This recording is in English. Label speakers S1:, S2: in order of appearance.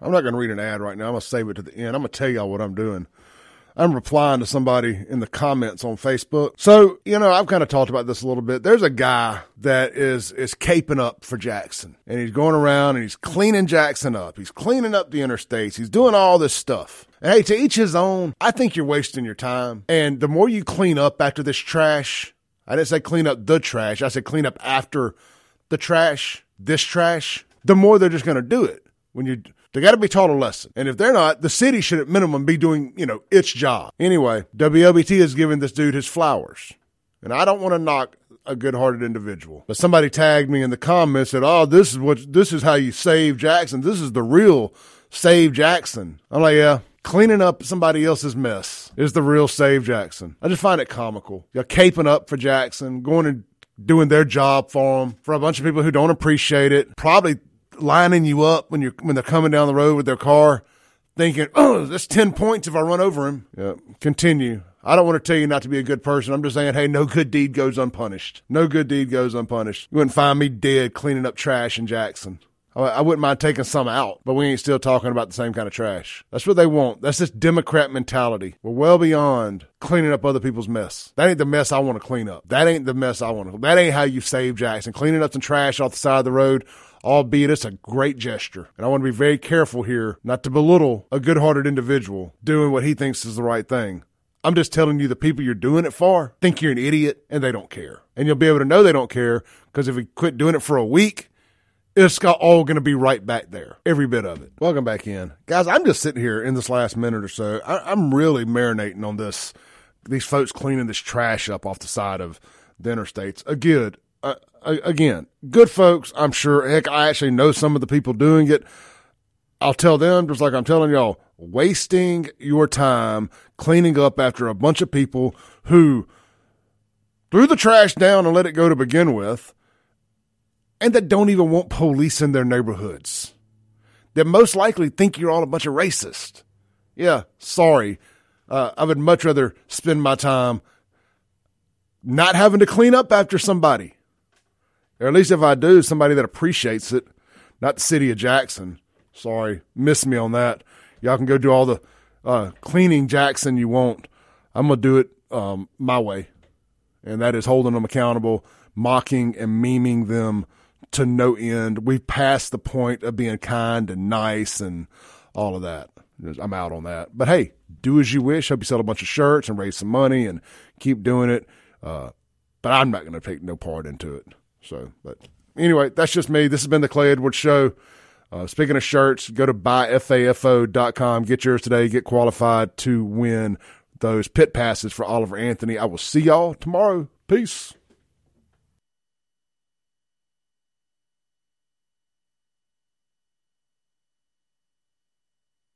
S1: I'm not going to read an ad right now. I'm going to save it to the end. I'm going to tell y'all what I'm doing. I'm replying to somebody in the comments on Facebook. So, you know, I've kind of talked about this a little bit. There's a guy that is is caping up for Jackson. And he's going around and he's cleaning Jackson up. He's cleaning up the interstates. He's doing all this stuff. And hey, to each his own. I think you're wasting your time. And the more you clean up after this trash, I didn't say clean up the trash. I said clean up after the trash, this trash, the more they're just going to do it. When you they got to be taught a lesson. And if they're not, the city should at minimum be doing, you know, its job. Anyway, WLBT is giving this dude his flowers. And I don't want to knock a good-hearted individual. But somebody tagged me in the comments said, "Oh, this is what this is how you save Jackson. This is the real save Jackson." I'm like, "Yeah, cleaning up somebody else's mess is the real save Jackson." I just find it comical. You're caping up for Jackson, going and doing their job for them for a bunch of people who don't appreciate it. Probably lining you up when you're when they're coming down the road with their car, thinking, "Oh, that's ten points if I run over him." Yeah, continue. I don't want to tell you not to be a good person. I'm just saying, hey, no good deed goes unpunished. No good deed goes unpunished. You wouldn't find me dead cleaning up trash in Jackson. I wouldn't mind taking some out, but we ain't still talking about the same kind of trash. That's what they want. That's this Democrat mentality. We're well beyond cleaning up other people's mess. That ain't the mess I want to clean up. That ain't the mess I want to. That ain't how you save Jackson. Cleaning up some trash off the side of the road albeit it's a great gesture. And I want to be very careful here not to belittle a good hearted individual doing what he thinks is the right thing. I'm just telling you the people you're doing it for think you're an idiot and they don't care. And you'll be able to know they don't care because if we quit doing it for a week, it's all going to be right back there, every bit of it. Welcome back in. Guys, I'm just sitting here in this last minute or so. I, am really marinating on this, these folks cleaning this trash up off the side of the interstates. Again, uh, again, good folks, I'm sure. Heck, I actually know some of the people doing it. I'll tell them, just like I'm telling y'all, wasting your time cleaning up after a bunch of people who threw the trash down and let it go to begin with, and that don't even want police in their neighborhoods. That most likely think you're all a bunch of racists. Yeah, sorry. Uh, I would much rather spend my time not having to clean up after somebody or at least if I do, somebody that appreciates it, not the city of Jackson. Sorry, miss me on that. Y'all can go do all the uh, cleaning Jackson you want. I'm gonna do it um, my way, and that is holding them accountable, mocking and memeing them to no end. We've passed the point of being kind and nice and all of that. I'm out on that. But hey, do as you wish. Hope you sell a bunch of shirts and raise some money and keep doing it. Uh, but I'm not going to take no part into it. So, but anyway, that's just me. This has been the Clay Edwards Show. Uh, speaking of shirts, go to buyfafo.com. Get yours today. Get qualified to win those pit passes for Oliver Anthony. I will see y'all tomorrow. Peace.